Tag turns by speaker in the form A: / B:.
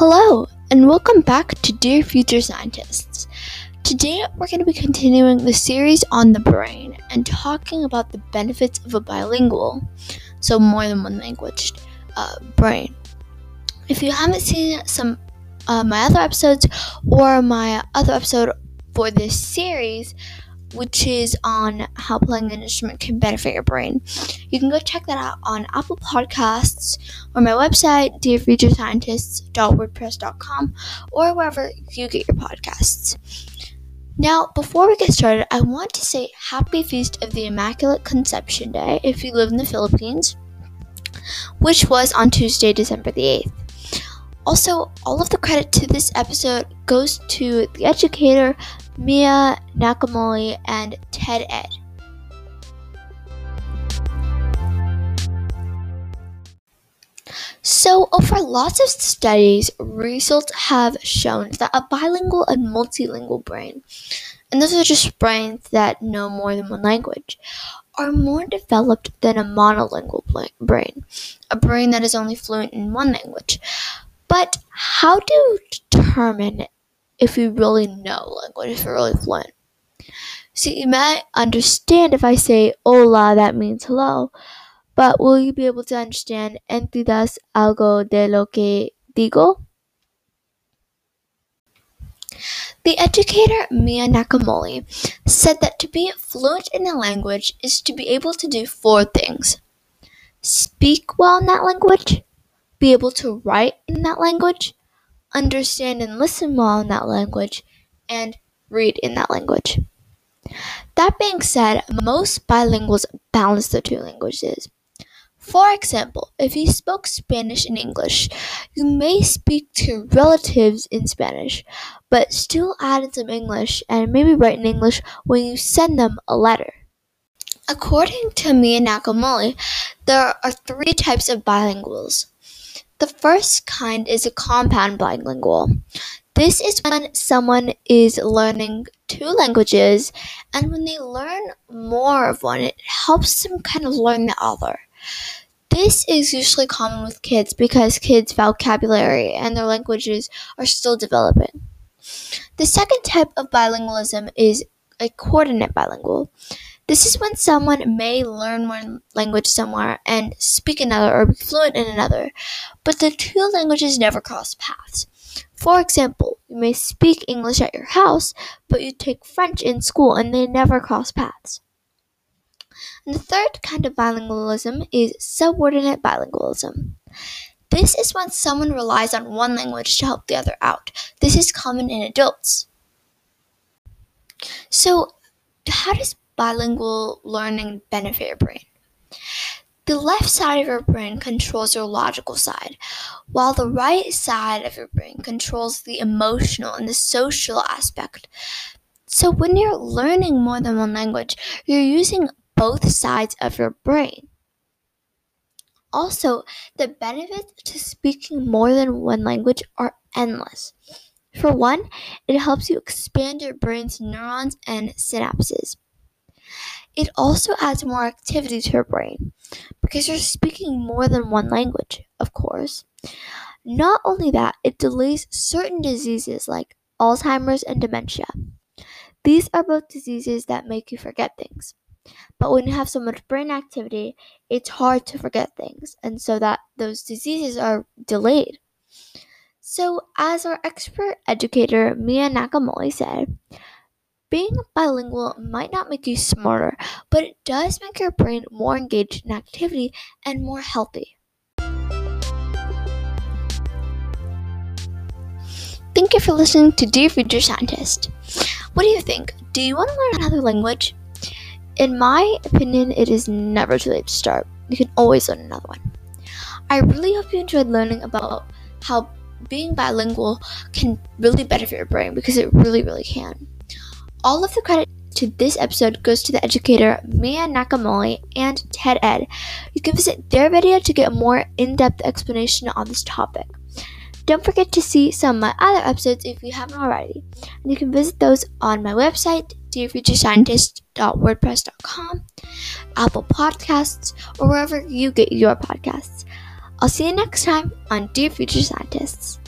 A: Hello, and welcome back to Dear Future Scientists. Today, we're going to be continuing the series on the brain and talking about the benefits of a bilingual, so more than one language, uh, brain. If you haven't seen some uh, my other episodes or my other episode for this series, which is on how playing an instrument can benefit your brain. You can go check that out on Apple Podcasts or my website, dearfuturescientists.wordpress.com, or wherever you get your podcasts. Now, before we get started, I want to say Happy Feast of the Immaculate Conception Day if you live in the Philippines, which was on Tuesday, December the 8th. Also, all of the credit to this episode goes to the educator, Mia Nacamulli, and TED Ed. So, over lots of studies, results have shown that a bilingual and multilingual brain, and those are just brains that know more than one language, are more developed than a monolingual brain, a brain that is only fluent in one language. But how do you determine if you really know language, if you're really fluent. See, you might understand if I say hola, that means hello, but will you be able to understand entidas algo de lo que digo? The educator Mia Nacamulli said that to be fluent in a language is to be able to do four things speak well in that language, be able to write in that language, understand and listen well in that language, and read in that language. That being said, most bilinguals balance the two languages. For example, if you spoke Spanish and English, you may speak to relatives in Spanish, but still add in some English and maybe write in English when you send them a letter. According to Mia Nacamulli, there are three types of bilinguals the first kind is a compound bilingual. This is when someone is learning two languages, and when they learn more of one, it helps them kind of learn the other. This is usually common with kids because kids' vocabulary and their languages are still developing. The second type of bilingualism is a coordinate bilingual. This is when someone may learn one language somewhere and speak another or be fluent in another, but the two languages never cross paths. For example, you may speak English at your house, but you take French in school and they never cross paths. And the third kind of bilingualism is subordinate bilingualism. This is when someone relies on one language to help the other out. This is common in adults. So, how does bilingual learning benefit your brain. The left side of your brain controls your logical side, while the right side of your brain controls the emotional and the social aspect. So, when you're learning more than one language, you're using both sides of your brain. Also, the benefits to speaking more than one language are endless. For one, it helps you expand your brain's neurons and synapses. It also adds more activity to your brain because you're speaking more than one language, of course. Not only that, it delays certain diseases like Alzheimer's and dementia. These are both diseases that make you forget things. But when you have so much brain activity, it's hard to forget things, and so that those diseases are delayed. So, as our expert educator Mia Nacamulli said, being bilingual might not make you smarter, but it does make your brain more engaged in activity and more healthy. Thank you for listening to Dear Future Scientist. What do you think? Do you want to learn another language? In my opinion, it is never too late to start. You can always learn another one. I really hope you enjoyed learning about how being bilingual can really benefit your brain because it really, really can. All of the credit to this episode goes to the educator Mia Nacamulli and TED Ed. You can visit their video to get a more in depth explanation on this topic. Don't forget to see some of my other episodes if you haven't already. And you can visit those on my website, dearfuturescientist.wordpress.com, Apple Podcasts, or wherever you get your podcasts. I'll see you next time on Dear Future Scientists.